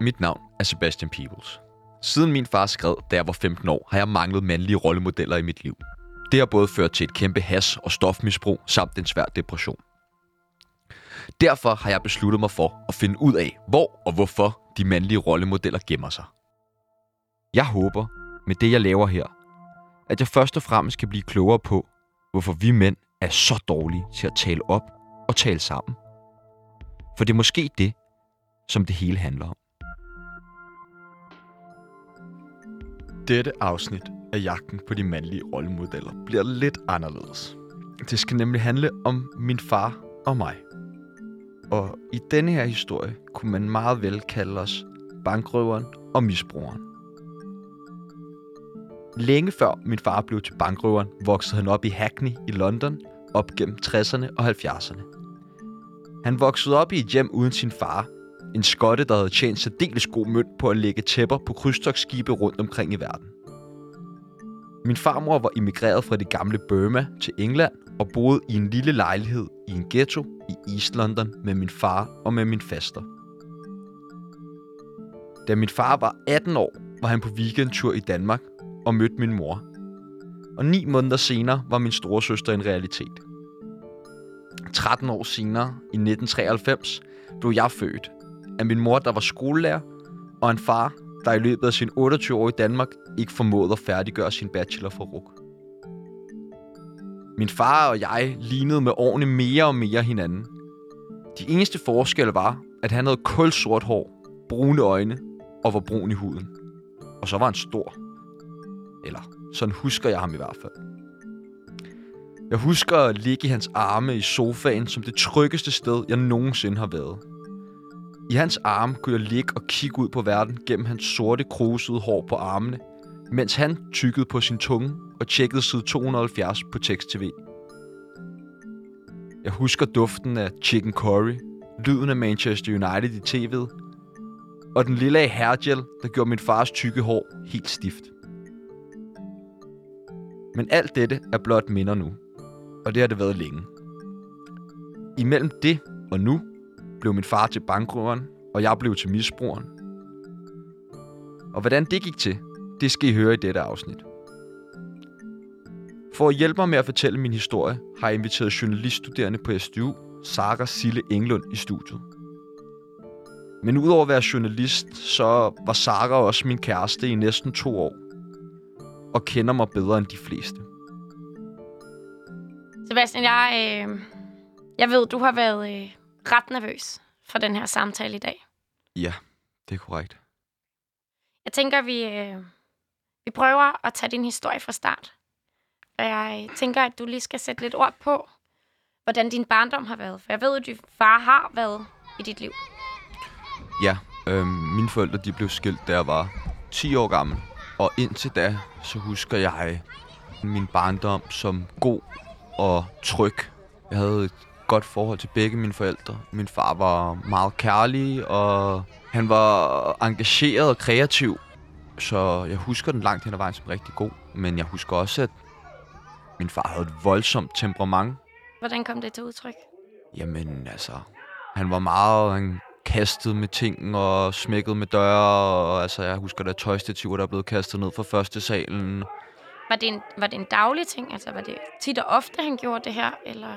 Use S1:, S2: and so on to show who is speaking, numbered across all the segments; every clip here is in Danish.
S1: Mit navn er Sebastian Peebles. Siden min far skred, da jeg var 15 år, har jeg manglet mandlige rollemodeller i mit liv. Det har både ført til et kæmpe has- og stofmisbrug samt en svær depression. Derfor har jeg besluttet mig for at finde ud af, hvor og hvorfor de mandlige rollemodeller gemmer sig. Jeg håber, med det jeg laver her, at jeg først og fremmest kan blive klogere på, hvorfor vi mænd er så dårlige til at tale op og tale sammen. For det er måske det, som det hele handler om. Dette afsnit af jagten på de mandlige rollemodeller bliver lidt anderledes. Det skal nemlig handle om min far og mig. Og i denne her historie kunne man meget vel kalde os bankrøveren og misbrugeren. Længe før min far blev til bankrøveren, voksede han op i Hackney i London op gennem 60'erne og 70'erne. Han voksede op i et hjem uden sin far, en skotte, der havde tjent særdeles god mønt på at lægge tæpper på krydstogsskibe rundt omkring i verden. Min farmor var immigreret fra det gamle Burma til England og boede i en lille lejlighed i en ghetto i East London med min far og med min faster. Da min far var 18 år, var han på weekendtur i Danmark og mødte min mor. Og ni måneder senere var min storesøster en realitet. 13 år senere, i 1993, blev jeg født af min mor, der var skolelærer, og en far, der i løbet af sin 28 år i Danmark ikke formåede at færdiggøre sin bachelor for RUK. Min far og jeg lignede med årene mere og mere hinanden. De eneste forskelle var, at han havde kulsort hår, brune øjne og var brun i huden. Og så var han stor. Eller sådan husker jeg ham i hvert fald. Jeg husker at ligge i hans arme i sofaen som det tryggeste sted, jeg nogensinde har været. I hans arme kunne jeg ligge og kigge ud på verden gennem hans sorte, krusede hår på armene, mens han tykkede på sin tunge og tjekkede side 270 på tekst-tv. Jeg husker duften af chicken curry, lyden af Manchester United i tv'et, og den lille af hairgel, der gjorde min fars tykke hår helt stift. Men alt dette er blot minder nu, og det har det været længe. Imellem det og nu blev min far til bankrøveren, og jeg blev til misbrugeren. Og hvordan det gik til, det skal I høre i dette afsnit. For at hjælpe mig med at fortælle min historie, har jeg inviteret journaliststuderende på SDU, Sara Sille Englund, i studiet. Men udover at være journalist, så var Sara også min kæreste i næsten to år. Og kender mig bedre end de fleste.
S2: Sebastian, jeg, øh, jeg ved, du har været øh, ret nervøs for den her samtale i dag.
S1: Ja, det er korrekt.
S2: Jeg tænker, vi, øh, vi prøver at tage din historie fra start. Og jeg tænker, at du lige skal sætte lidt ord på, hvordan din barndom har været. For jeg ved, at din far har været i dit liv.
S1: Ja, øh, mine forældre de blev skilt, da jeg var 10 år gammel. Og indtil da, så husker jeg min barndom som god og tryg. Jeg havde et godt forhold til begge mine forældre. Min far var meget kærlig, og han var engageret og kreativ. Så jeg husker den langt hen ad vejen som rigtig god. Men jeg husker også, at min far havde et voldsomt temperament.
S2: Hvordan kom det til udtryk?
S1: Jamen, altså, han var meget... Han kastede med ting og smækkede med døre. Og, altså, jeg husker, der er tøjstativer, der er blevet kastet ned fra første salen.
S2: Var det, en, var det en daglig ting? Altså, var det tit og ofte, han gjorde det her? Eller?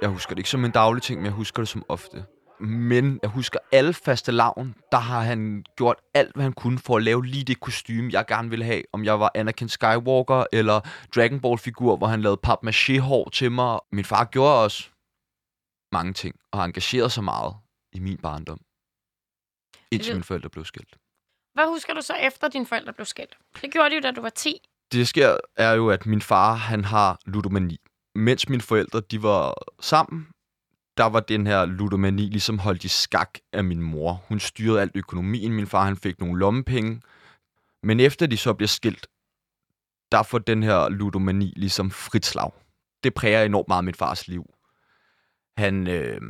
S1: Jeg husker det ikke som en daglig ting, men jeg husker det som ofte. Men jeg husker alle faste lavn, der har han gjort alt, hvad han kunne for at lave lige det kostume, jeg gerne ville have. Om jeg var Anakin Skywalker eller Dragon Ball-figur, hvor han lavede papmaché-hår til mig. Min far gjorde også mange ting og engagerede sig meget i min barndom. Indtil mine forældre blev skilt.
S2: Hvad husker du så efter, dine forældre blev skilt? Det gjorde de jo, da du var 10.
S1: Det der sker er jo, at min far, han har ludomani. Mens mine forældre, de var sammen, der var den her ludomani ligesom holdt i skak af min mor. Hun styrede alt økonomien. Min far, han fik nogle lommepenge. Men efter de så bliver skilt, der får den her ludomani ligesom frit slag. Det præger enormt meget mit fars liv. Han øh,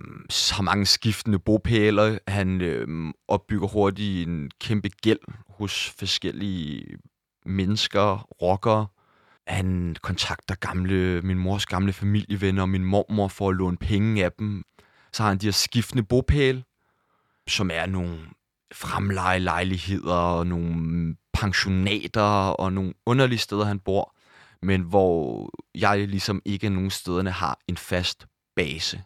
S1: har mange skiftende bopæler. Han øh, opbygger hurtigt en kæmpe gæld hos forskellige mennesker, rockere. Han kontakter gamle, min mors gamle familievenner og min mormor for at låne penge af dem. Så har han de her skiftende bopæle, som er nogle fremlejelejligheder og nogle pensionater og nogle underlige steder, han bor, men hvor jeg ligesom ikke nogen stederne har en fast base.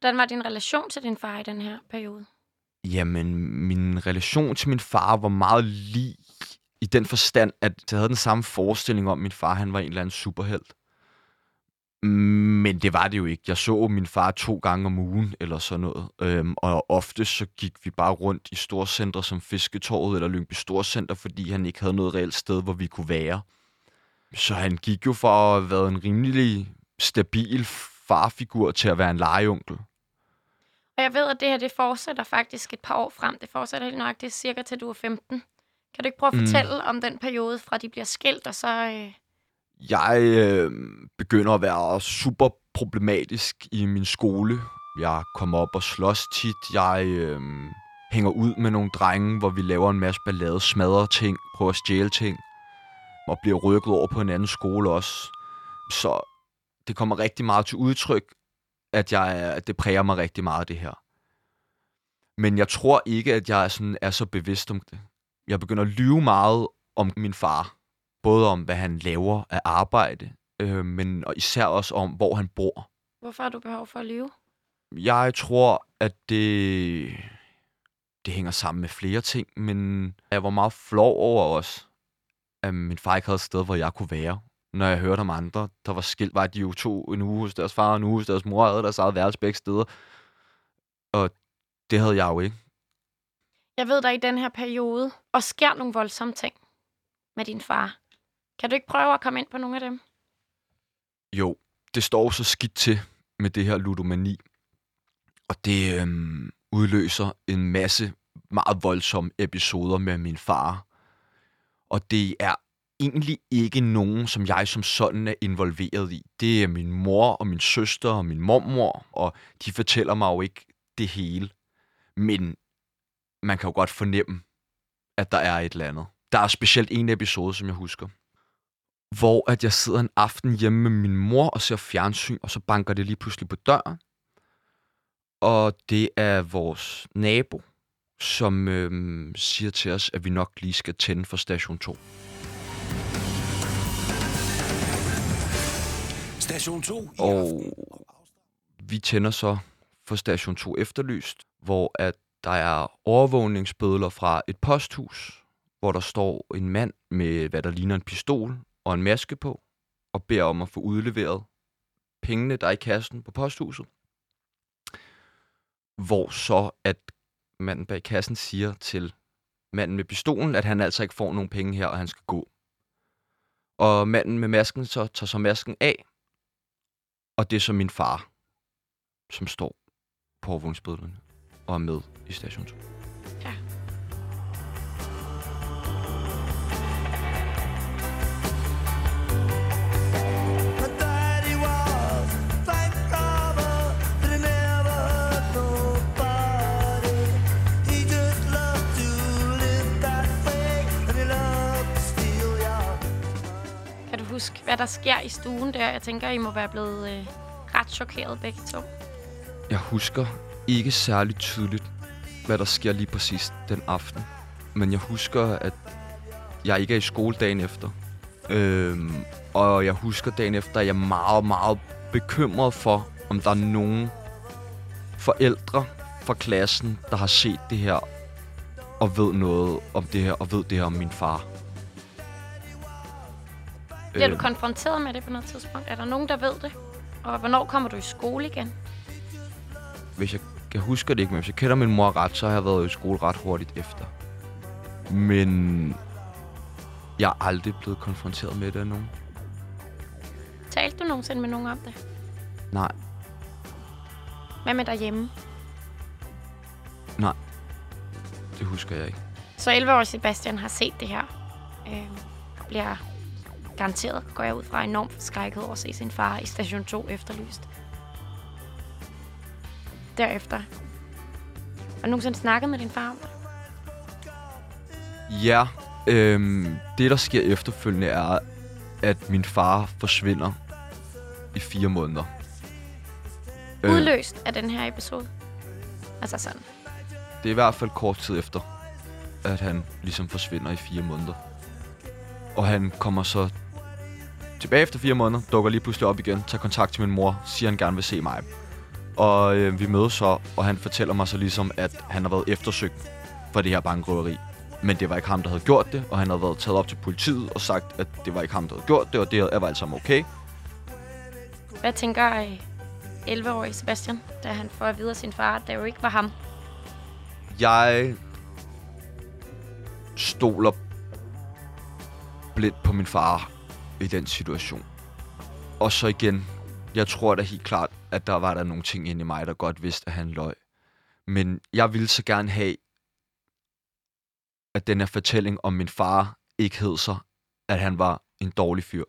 S2: Hvordan var din relation til din far i den her periode?
S1: Jamen, min relation til min far var meget lig i den forstand, at jeg havde den samme forestilling om, at min far han var en eller anden superhelt. Men det var det jo ikke. Jeg så min far to gange om ugen eller sådan noget. Øhm, og ofte så gik vi bare rundt i storcentre som Fisketorvet eller Lyngby Storcenter, fordi han ikke havde noget reelt sted, hvor vi kunne være. Så han gik jo for at have været en rimelig stabil farfigur til at være en legeonkel.
S2: Og jeg ved, at det her det fortsætter faktisk et par år frem. Det fortsætter helt nok, det er cirka til du er 15. Kan du ikke prøve at
S1: Mm.
S2: fortælle om den periode, fra de bliver skilt, og så... Øh,
S1: Jeg øh, begynder at være super problematisk i min skole. Jeg kommer op og slås tit. Jeg øh, hænger ud med nogle drenge, hvor vi laver en masse ballade, smadrer ting, prøver at stjæle ting, og bliver rykket over på en anden skole også. Så det kommer rigtig meget til udtryk, at, jeg, at det præger mig rigtig meget, det her. Men jeg tror ikke, at jeg sådan, er så bevidst om det. Jeg begynder at lyve meget om min far både om, hvad han laver af arbejde, øh, men og især også om, hvor han bor.
S2: hvorfor har du behov for at lyve?
S1: Jeg tror, at det, det hænger sammen med flere ting, men jeg var meget flov over også, at min far ikke havde et sted, hvor jeg kunne være. Når jeg hørte om andre, der var skilt, var de jo to en uge hos deres far, og en uge hos deres mor, og havde deres eget værelse begge steder. Og det havde jeg jo ikke.
S2: Jeg ved, der i den her periode og sker nogle voldsomme ting med din far. Kan du ikke prøve at komme ind på nogle af dem?
S1: Jo, det står så skidt til med det her ludomani. Og det øhm, udløser en masse meget voldsomme episoder med min far. Og det er egentlig ikke nogen, som jeg som sådan er involveret i. Det er min mor og min søster og min mormor, og de fortæller mig jo ikke det hele. Men man kan jo godt fornemme, at der er et eller andet. Der er specielt en episode, som jeg husker hvor at jeg sidder en aften hjemme med min mor og ser fjernsyn, og så banker det lige pludselig på døren. Og det er vores nabo, som øhm, siger til os, at vi nok lige skal tænde for station 2.
S3: Station 2 i
S1: Og vi tænder så for station 2 efterlyst, hvor at der er overvågningsbødler fra et posthus, hvor der står en mand med, hvad der ligner en pistol og en maske på, og beder om at få udleveret pengene, der er i kassen på posthuset. Hvor så, at manden bag kassen siger til manden med pistolen, at han altså ikke får nogen penge her, og han skal gå. Og manden med masken så tager så masken af, og det er så min far, som står på overvågningsbødlerne og er med i station 2.
S4: My daddy was thank God that he never hurt nobody. He just loved to live that way, and he loved to steal your
S2: Kan du huske, hvad der sker i stuen der? Jeg tænker, I må være blevet øh, ret chokeret begge to.
S1: Jeg husker ikke særlig tydeligt, hvad der sker lige præcis den aften. Men jeg husker, at jeg ikke er i skole dagen efter. Øhm, og jeg husker dagen efter, at jeg er meget, meget bekymret for, om der er nogen forældre fra klassen, der har set det her og ved noget om det her, og ved det her om min far.
S2: Bliver du
S1: Øhm,
S2: konfronteret med det på noget tidspunkt? Er der nogen, der ved det? Og hvornår kommer du i skole igen?
S1: hvis jeg kan huske det ikke, men hvis jeg kender min mor ret, så har jeg været i skole ret hurtigt efter. Men jeg er aldrig blevet konfronteret med det af nogen.
S2: Talte du nogensinde med nogen om det?
S1: Nej,
S2: Hvad med derhjemme?
S1: nej. Det husker jeg ikke.
S2: Så 11-årige Sebastian har set det her. Øh, og bliver garanteret, går jeg ud fra, enormt forskrækket over at se sin far i station 2 efterlyst. Derefter. Har du nogensinde snakket med din far om det?
S1: Ja, øhm, det der sker efterfølgende er, at min far forsvinder i fire måneder. Øh,
S2: Udløst af den her episode? Altså sådan.
S1: Det er i hvert fald kort tid efter, at han ligesom forsvinder i fire måneder. Og han kommer så tilbage efter fire måneder, dukker lige pludselig op igen, tager kontakt til min mor, siger, han gerne vil se mig. Og øh, vi mødes så, og han fortæller mig så ligesom, at han har været eftersøgt for det her bankrøveri. Men det var ikke ham, der havde gjort det, og han havde været taget op til politiet og sagt, at det var ikke ham, der havde gjort det, og det var alt sammen okay.
S2: Hvad tænker øh, 11-årige Sebastian, da han får at vide af sin far, at det jo ikke var ham?
S1: Jeg stoler blindt på min far i den situation. Og så igen, jeg tror da helt klart, at der var der nogle ting inde i mig, der godt vidste, at han løg. Men jeg ville så gerne have, at den her fortælling om min far ikke hed så, at han var en dårlig fyr,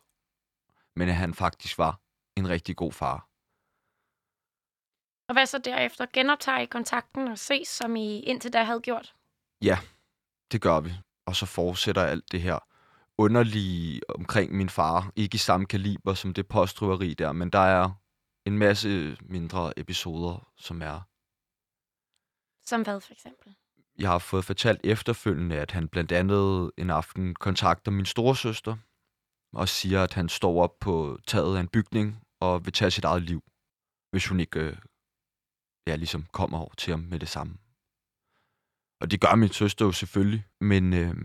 S1: men at han faktisk var en rigtig god far.
S2: Og hvad så derefter? Genoptager I kontakten og ses, som I indtil da havde gjort?
S1: Det gør vi. Og så fortsætter alt det her underlige omkring min far. Ikke i samme kaliber som det postrøveri der, men der er en masse mindre episoder, som er...
S2: Som hvad, for eksempel?
S1: Jeg har fået fortalt efterfølgende, at han blandt andet en aften kontakter min storesøster og siger, at han står op på taget af en bygning og vil tage sit eget liv, hvis hun ikke øh, ja, ligesom kommer over til ham med det samme. Og det gør min søster jo selvfølgelig, men øh,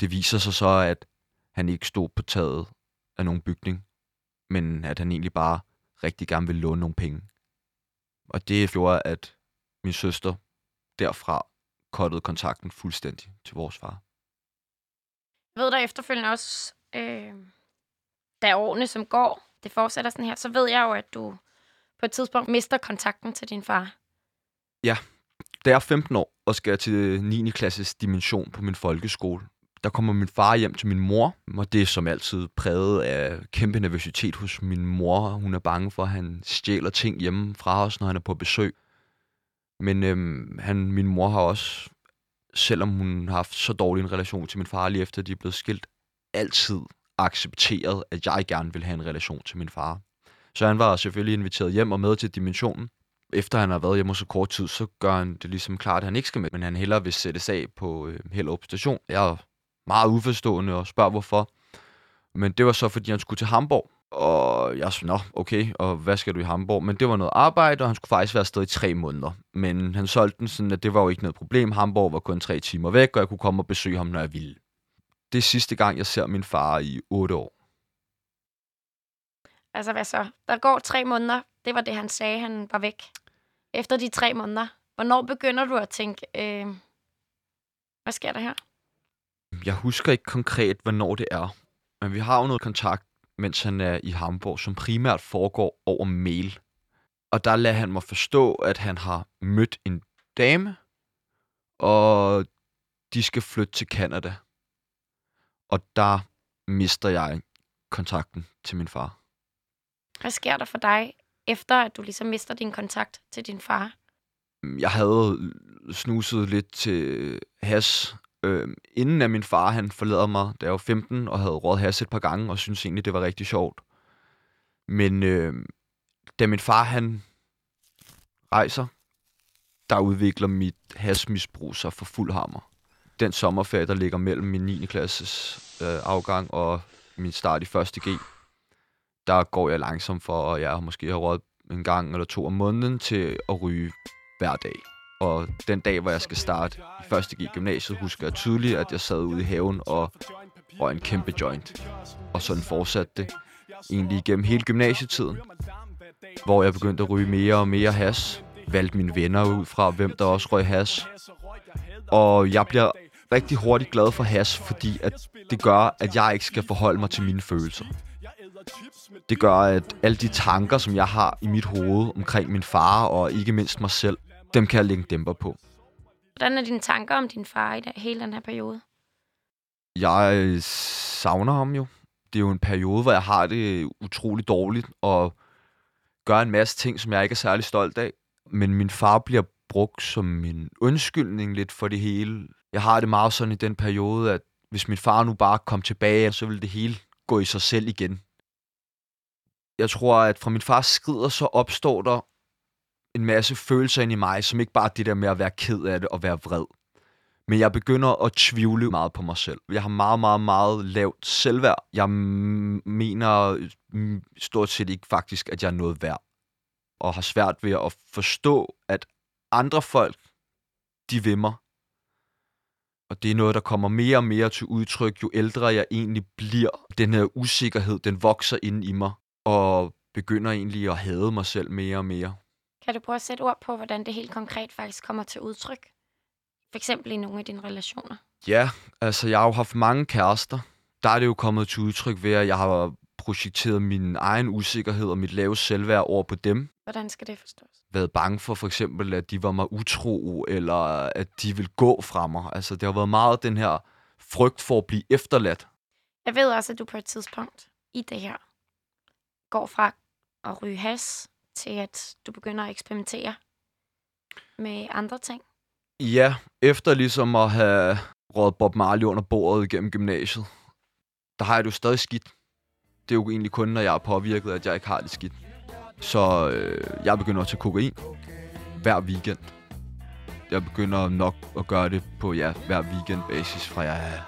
S1: det viser sig så, at han ikke stod på taget af nogen bygning, men at han egentlig bare rigtig gerne ville låne nogle penge. Og det gjorde, at min søster derfra kottede kontakten fuldstændig til vores far.
S2: Jeg ved der efterfølgende også, øh, da årene som går, det fortsætter sådan her, så ved jeg jo, at du på et tidspunkt mister kontakten til din far.
S1: Da jeg er 15 år og skal til 9. klasses dimension på min folkeskole, der kommer min far hjem til min mor, og det er som altid præget af kæmpe nervøsitet hos min mor. Hun er bange for, at han stjæler ting hjemme fra os, når han er på besøg. Men øhm, han, min mor har også, selvom hun har haft så dårlig en relation til min far lige efter de er blevet skilt, altid accepteret, at jeg gerne vil have en relation til min far. Så han var selvfølgelig inviteret hjem og med til dimensionen. Efter han har været hjemme så kort tid, så gør han det ligesom klart, at han ikke skal med, men han hellere vil sættes af på øh, Hellerup station. Jeg meget uforstående og spørger hvorfor. Men det var så, fordi han skulle til Hamburg. Og jeg sagde, nå, okay, og hvad skal du i Hamburg? Men det var noget arbejde, og han skulle faktisk være afsted i tre måneder. Men han solgte den sådan, at det var jo ikke noget problem. Hamburg var kun tre timer væk, og jeg kunne komme og besøge ham, når jeg ville. Det er sidste gang, jeg ser min far i otte år.
S2: Altså hvad så? Der går tre måneder. Det var det, han sagde, han var væk. Efter de tre måneder, hvornår begynder du at tænke, øh, hvad sker der her?
S1: Jeg husker ikke konkret, hvornår det er. Men vi har jo noget kontakt, mens han er i Hamburg, som primært foregår over mail. Og der lader han mig forstå, at han har mødt en dame, og de skal flytte til Canada. Og der mister jeg kontakten til min far.
S2: Hvad sker der for dig, efter at du ligesom mister din kontakt til din far?
S1: Jeg havde snuset lidt til has, øh, inden at min far han forlader mig, da jeg var 15, og havde råd has et par gange, og synes egentlig, det var rigtig sjovt. Men øh, da min far han rejser, der udvikler mit hasmisbrug sig for fuld hammer. Den sommerferie, der ligger mellem min 9. klasses øh, afgang og min start i 1. G, der går jeg langsomt for, og jeg har måske har råd en gang eller to om måneden til at ryge hver dag. Og den dag, hvor jeg skal starte i første G gymnasiet, husker jeg tydeligt, at jeg sad ude i haven og røg en kæmpe joint. Og sådan fortsatte det egentlig igennem hele gymnasietiden, hvor jeg begyndte at ryge mere og mere has. Valgte mine venner ud fra, hvem der også røg has. Og jeg bliver rigtig hurtigt glad for has, fordi at det gør, at jeg ikke skal forholde mig til mine følelser. Det gør, at alle de tanker, som jeg har i mit hoved omkring min far og ikke mindst mig selv, dem kan jeg lægge dæmper på.
S2: Hvordan er dine tanker om din far i dag, hele den her periode?
S1: Jeg øh, savner ham jo. Det er jo en periode, hvor jeg har det utroligt dårligt og gør en masse ting, som jeg ikke er særlig stolt af. Men min far bliver brugt som en undskyldning lidt for det hele. Jeg har det meget sådan i den periode, at hvis min far nu bare kom tilbage, så ville det hele gå i sig selv igen. Jeg tror, at fra min fars skrider, så opstår der en masse følelser ind i mig, som ikke bare er det der med at være ked af det og være vred. Men jeg begynder at tvivle meget på mig selv. Jeg har meget, meget, meget lavt selvværd. Jeg mener stort set ikke faktisk, at jeg er noget værd. Og har svært ved at forstå, at andre folk, de vil mig. Og det er noget, der kommer mere og mere til udtryk, jo ældre jeg egentlig bliver. Den her usikkerhed, den vokser ind i mig, og begynder egentlig at hade mig selv mere og mere.
S2: Kan du prøve at sætte ord på, hvordan det helt konkret faktisk kommer til udtryk? For eksempel i nogle af dine relationer.
S1: Ja, altså jeg har jo haft mange kærester. Der er det jo kommet til udtryk ved, at jeg har projekteret min egen usikkerhed og mit lave selvværd over på dem.
S2: Hvordan skal det forstås?
S1: Været bange for for eksempel, at de var mig utro, eller at de vil gå fra mig. Altså det har været meget den her frygt for at blive efterladt.
S2: Jeg ved også, at du på et tidspunkt i det her går fra at ryge has til, at du begynder at eksperimentere med andre ting.
S1: Ja, efter ligesom at have rådet Bob Marley under bordet igennem gymnasiet, der har jeg det jo stadig skidt. Det er jo egentlig kun, når jeg er påvirket, at jeg ikke har det skidt. Så øh, jeg begynder at tage kokain hver weekend. Jeg begynder nok at gøre det på ja, hver weekend basis fra jeg er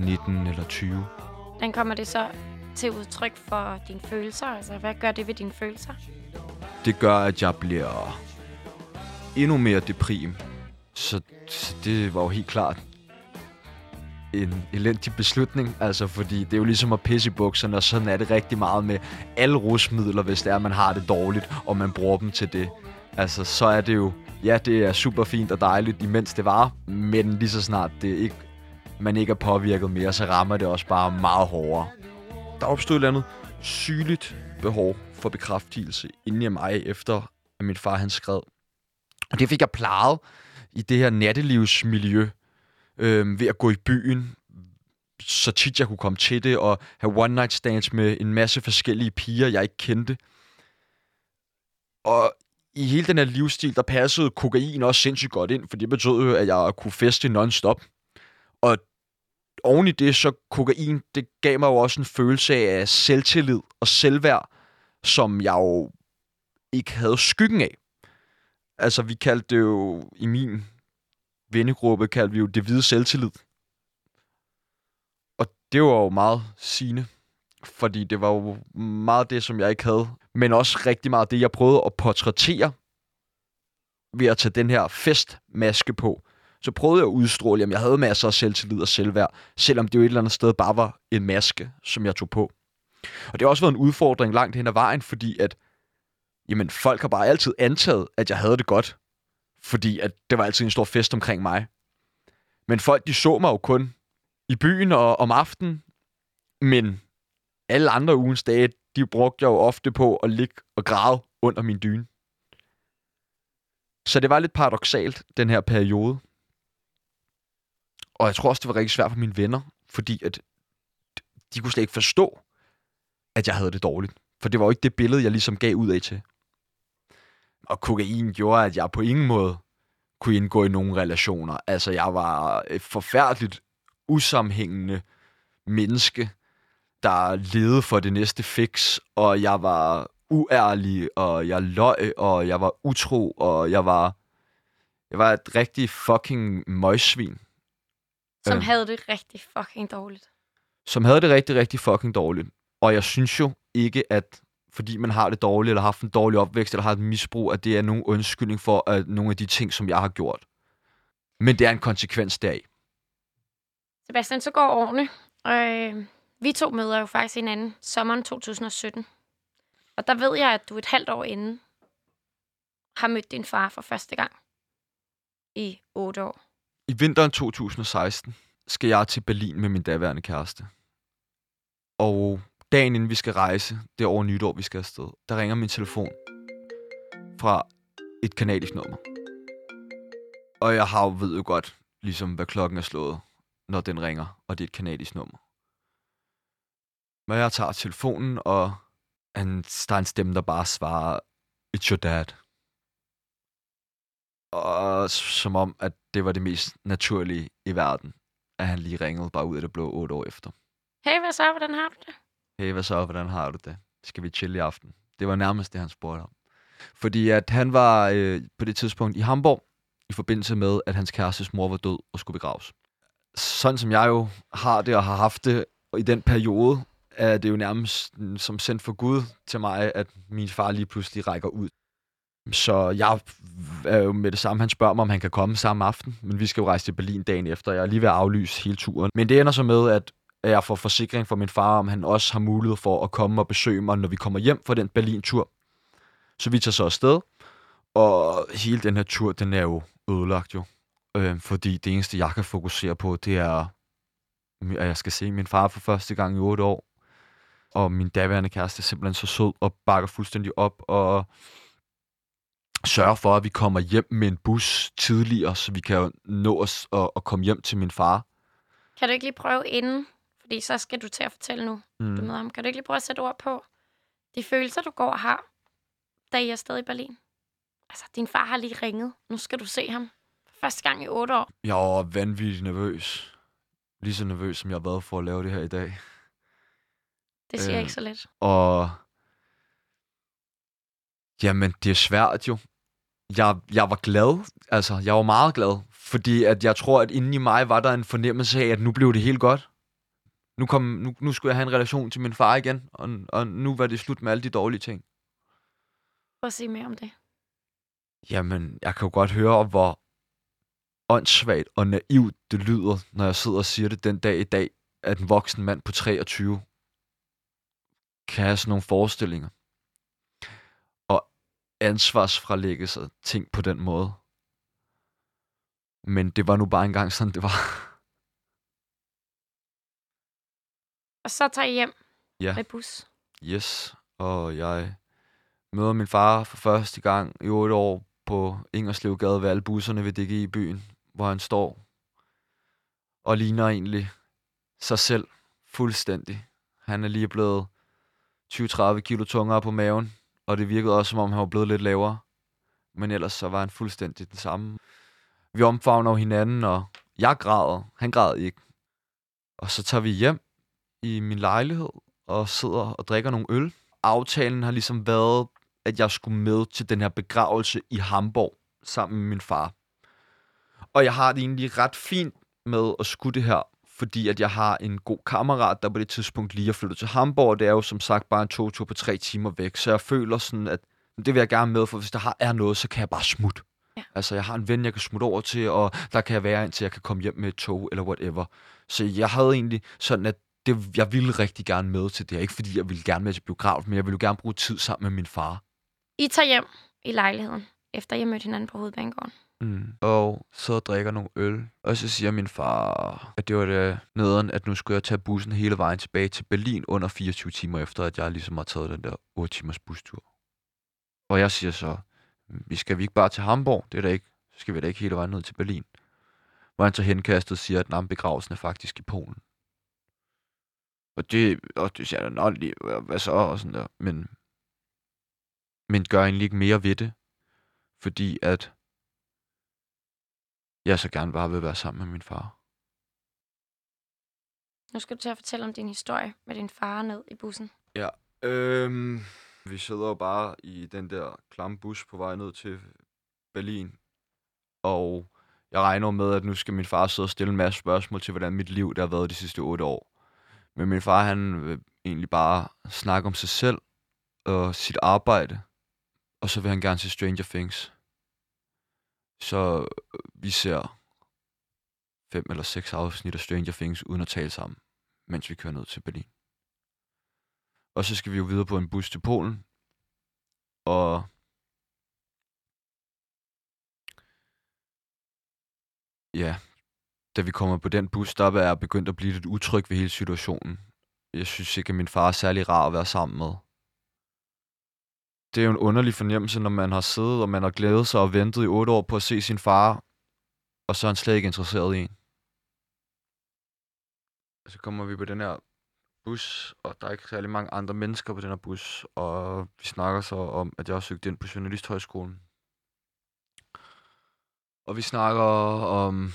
S1: 19 eller 20.
S2: Hvordan kommer det så til udtryk for dine følelser? Altså, hvad gør det ved dine følelser?
S1: Det gør, at jeg bliver endnu mere deprim. Så, så det var jo helt klart en elendig beslutning, altså fordi det er jo ligesom at pisse i bukserne, og sådan er det rigtig meget med alle rusmidler, hvis det er, at man har det dårligt, og man bruger dem til det. Altså, så er det jo, ja, det er super fint og dejligt, imens det var, men lige så snart det ikke, man ikke er påvirket mere, så rammer det også bare meget hårdere. Der opstod et eller andet sygeligt behov for bekræftelse inden i mig, efter at min far han skred. Og det fik jeg plejet i det her nattelivsmiljø, øh, ved at gå i byen, så tit jeg kunne komme til det, og have one night stands med en masse forskellige piger, jeg ikke kendte. Og i hele den her livsstil, der passede kokain også sindssygt godt ind, for det betød jo, at jeg kunne feste non-stop. Og oven i det, så kokain, det gav mig jo også en følelse af selvtillid og selvværd, som jeg jo ikke havde skyggen af. Altså, vi kaldte det jo i min vennegruppe, kaldte vi jo det hvide selvtillid. Og det var jo meget sigende, fordi det var jo meget det, som jeg ikke havde, men også rigtig meget det, jeg prøvede at portrættere ved at tage den her festmaske på. Så prøvede jeg at udstråle, at jeg havde masser af selvtillid og selvværd, selvom det jo et eller andet sted bare var en maske, som jeg tog på. Og det har også været en udfordring langt hen ad vejen, fordi at jamen, folk har bare altid antaget, at jeg havde det godt, fordi at det var altid en stor fest omkring mig. Men folk, de så mig jo kun i byen og om aftenen, men alle andre ugens dage, de brugte jeg jo ofte på at ligge og græde under min dyne. Så det var lidt paradoxalt, den her periode. Og jeg tror også, det var rigtig svært for mine venner, fordi at de kunne slet ikke forstå, at jeg havde det dårligt. For det var jo ikke det billede, jeg ligesom gav ud af til. Og kokain gjorde, at jeg på ingen måde kunne indgå i nogle relationer. Altså, jeg var et forfærdeligt usammenhængende menneske, der levede for det næste fix, og jeg var uærlig, og jeg løg, og jeg var utro, og jeg var, jeg var et rigtig fucking møgsvin,
S2: som
S1: Øh.
S2: havde det rigtig fucking dårligt.
S1: som havde det rigtig, rigtig fucking dårligt. Og jeg synes jo ikke, at fordi man har det dårligt, eller har haft en dårlig opvækst, eller har et misbrug, at det er nogen undskyldning for at nogle af de ting, som jeg har gjort. Men det er en konsekvens deraf.
S2: Sebastian, så går årene. Øh, vi to møder jo faktisk hinanden sommeren 2017. Og der ved jeg, at du et halvt år inden har mødt din far for første gang i otte år.
S1: I vinteren 2016 skal jeg til Berlin med min daværende kæreste. Og dagen inden vi skal rejse, det er over nytår, vi skal afsted, der ringer min telefon fra et kanadisk nummer. Og jeg har jo ved jo godt, ligesom hvad klokken er slået, når den ringer, og det er et kanadisk nummer. Men jeg tager telefonen, og han, der er en stemme, der bare svarer, It's your dad. Og som om, at det var det mest naturlige i verden, at han lige ringede bare ud af det blå otte år efter.
S2: Hey, hvad så? Hvordan har du det?
S1: Hey, hvad så? Hvordan har du det? Skal vi chille i aften? Det var nærmest det, han spurgte om. Fordi at han var øh, på det tidspunkt i Hamburg, i forbindelse med, at hans kærestes mor var død og skulle begraves. Sådan som jeg jo har det og har haft det i den periode, er det jo nærmest mm, som sendt for Gud til mig, at min far lige pludselig rækker ud. Så jeg er jo med det samme, han spørger mig, om han kan komme samme aften, men vi skal jo rejse til Berlin dagen efter. Jeg er lige ved at aflyse hele turen. Men det ender så med, at jeg får forsikring fra min far, om han også har mulighed for at komme og besøge mig, når vi kommer hjem fra den Berlin-tur. Så vi tager så afsted, og hele den her tur, den er jo ødelagt jo. Øh, fordi det eneste, jeg kan fokusere på, det er, at jeg skal se min far for første gang i otte år. Og min daværende kæreste er simpelthen så sød og bakker fuldstændig op og sørger for, at vi kommer hjem med en bus tidligere, så vi kan nå os og, og komme hjem til min far.
S2: Kan du ikke lige prøve inden? Fordi så skal du til at fortælle nu
S1: Mm.
S2: det med ham. Kan du ikke lige prøve at sætte ord på de følelser, du går og har, da I er stadig i Berlin? Altså, din far har lige ringet. Nu skal du se ham. For første gang i otte år.
S1: Jeg var vanvittigt nervøs. Lige så nervøs, som jeg har været for at lave det her i dag.
S2: Det siger
S1: Øh.
S2: ikke så let.
S1: Og jamen, det er svært jo. Jeg, jeg var glad, altså jeg var meget glad, fordi at jeg tror, at inden i mig var der en fornemmelse af, at nu blev det helt godt. Nu, kom, nu, nu skulle jeg have en relation til min far igen, og, og nu var det slut med alle de dårlige ting.
S2: Prøv at sige mere om det.
S1: Jamen, jeg kan jo godt høre, hvor åndssvagt og naivt det lyder, når jeg sidder og siger det den dag i dag, at en voksen mand på 23 kan have sådan nogle forestillinger. Ansvarsfralægge sig ting på den måde. Men det var nu bare engang sådan, det var.
S2: Og så tager I hjem
S1: Ja.
S2: med bus.
S1: Yes, og jeg møder min far for første gang i otte år på Ingerslevgade ved alle busserne ved DGI byen, hvor han står og ligner egentlig sig selv fuldstændig. Han er lige blevet 20-30 kilo tungere på maven, og det virkede også, som om han var blevet lidt lavere. Men ellers så var han fuldstændig den samme. Vi omfavner hinanden, og jeg græder. Han græd ikke. Og så tager vi hjem i min lejlighed, og sidder og drikker nogle øl. Aftalen har ligesom været, at jeg skulle med til den her begravelse i Hamburg sammen med min far. Og jeg har det egentlig ret fint med at skulle det her, fordi at jeg har en god kammerat, der på det tidspunkt lige er flyttet til Hamburg. Det er jo som sagt bare en togtur på tre timer væk, så jeg føler sådan, at det vil jeg gerne med, for hvis der har, er noget, så kan jeg bare smutte.
S2: Ja.
S1: Altså, jeg har en ven, jeg kan smutte over til, og der kan jeg være, indtil jeg kan komme hjem med et tog, eller whatever. Så jeg havde egentlig sådan, at det, jeg ville rigtig gerne med til det her. Ikke fordi jeg ville gerne med til biograf, men jeg ville jo gerne bruge tid sammen med min far.
S2: I tager hjem i lejligheden, efter I har mødt hinanden på hovedbanegården.
S1: Mm. Og så drikker nogle øl. Og så siger min far, at det var det nederen, at nu skulle jeg tage bussen hele vejen tilbage til Berlin under 24 timer efter, at jeg ligesom har taget den der 8 timers bustur. Og jeg siger så, vi skal vi ikke bare til Hamburg? Det er da ikke, så skal vi da ikke hele vejen ned til Berlin. Hvor han så henkastet siger, at den begravelsen er faktisk i Polen. Og det, og det siger jeg, nå, lige, hvad så? Og sådan der. Men, men gør egentlig ikke mere ved det. Fordi at jeg så gerne bare vil være sammen med min far.
S2: Nu skal du til at fortælle om din historie med din far ned i bussen.
S1: Øhm, vi sidder jo bare i den der klamme bus på vej ned til Berlin. Og jeg regner med, at nu skal min far sidde og stille en masse spørgsmål til, hvordan mit liv der har været de sidste otte år. Men min far, han vil egentlig bare snakke om sig selv og sit arbejde. Og så vil han gerne se Stranger Things. Så øh, vi ser fem eller seks afsnit af Stranger Things uden at tale sammen, mens vi kører ned til Berlin. Og så skal vi jo videre på en bus til Polen. Og ja, da vi kommer på den bus, der er jeg begyndt at blive lidt utryg ved hele situationen. Jeg synes ikke, at min far er særlig rar at være sammen med. Det er jo en underlig fornemmelse, når man har siddet, og man har glædet sig og ventet i otte år på at se sin far, og så er han slet ikke interesseret i en. Så kommer vi på den her bus, og der er ikke særlig mange andre mennesker på den her bus, og vi snakker så om, at jeg har søgt ind på Journalisthøjskolen. Og vi snakker om,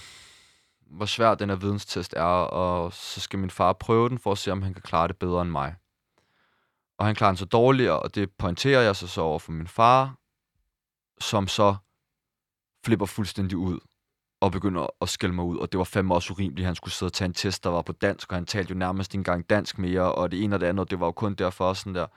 S1: hvor svær den her videnstest er, og så skal min far prøve den for at se, om han kan klare det bedre end mig. Og han klarer sig så dårligere, og det pointerer jeg så så over for min far, som så flipper fuldstændig ud og begynder at skælde mig ud, og det var fandme også urimeligt, han skulle sidde og tage en test, der var på dansk, og han talte jo nærmest ikke engang dansk mere, og det ene og det andet, det var jo kun derfor sådan der.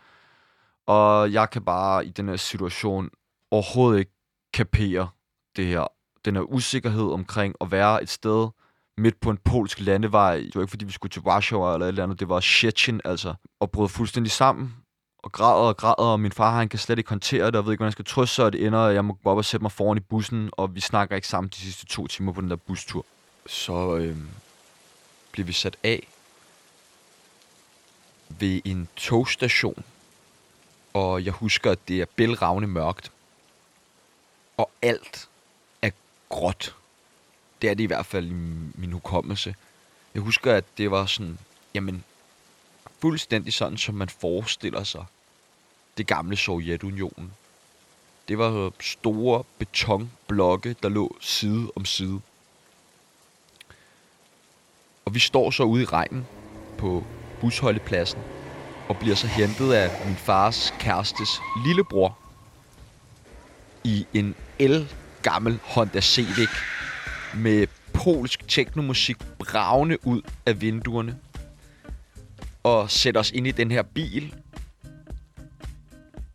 S1: Og jeg kan bare i den her situation overhovedet ikke kapere det her. Den her usikkerhed omkring at være et sted midt på en polsk landevej. Det var ikke fordi, vi skulle til Warszawa eller et eller andet. Det var Szczecin, altså. Og brød fuldstændig sammen og græder og græder, og min far han kan slet ikke håndtere det, og ved ikke, hvordan jeg skal trøste sig, og det ender, og jeg må gå op og sætte mig foran i bussen, og vi snakker ikke sammen de sidste to timer på den der bustur. Så øh, bliver vi sat af ved en togstation, og jeg husker, at det er bælragende mørkt, og alt er gråt. Det er det i hvert fald i min hukommelse. Jeg husker, at det var sådan, jamen, fuldstændig sådan, som man forestiller sig det gamle Sovjetunionen. Det var store betonblokke, der lå side om side. Og vi står så ude i regnen på busholdepladsen og bliver så hentet af min fars kærestes lillebror i en el gammel Honda Civic med polsk teknomusik bravende ud af vinduerne og sætter os ind i den her bil.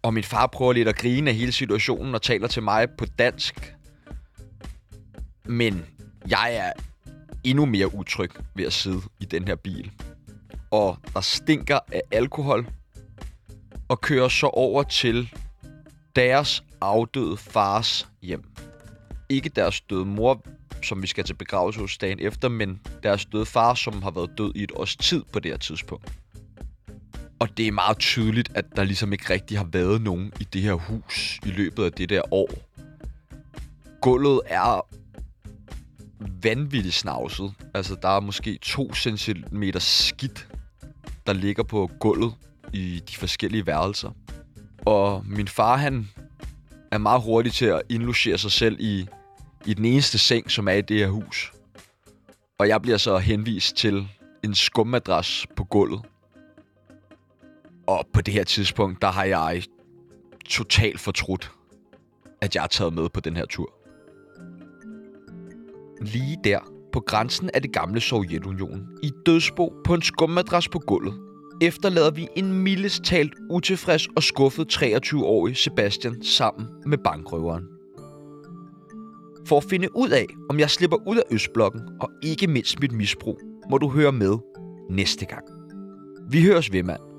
S1: Og min far prøver lidt at grine af hele situationen og taler til mig på dansk. Men jeg er endnu mere utryg ved at sidde i den her bil. Og der stinker af alkohol. Og kører så over til deres afdøde fars hjem. Ikke deres døde mor, som vi skal til begravelse hos dagen efter, men deres døde far, som har været død i et års tid på det her tidspunkt. Og det er meget tydeligt, at der ligesom ikke rigtig har været nogen i det her hus i løbet af det der år. Gulvet er vanvittigt snavset. Altså, der er måske to centimeter skidt, der ligger på gulvet i de forskellige værelser. Og min far, han er meget hurtig til at indlogere sig selv i, i den eneste seng, som er i det her hus. Og jeg bliver så henvist til en skummadras på gulvet. Og på det her tidspunkt, der har jeg totalt fortrudt, at jeg er taget med på den her tur. Lige der, på grænsen af det gamle Sovjetunionen, i dødsbo på en skummadras på gulvet, efterlader vi en mildest talt utilfreds og skuffet 23-årig Sebastian sammen med bankrøveren. For at finde ud af, om jeg slipper ud af Østblokken og ikke mindst mit misbrug, må du høre med næste gang. Vi høres ved, mand.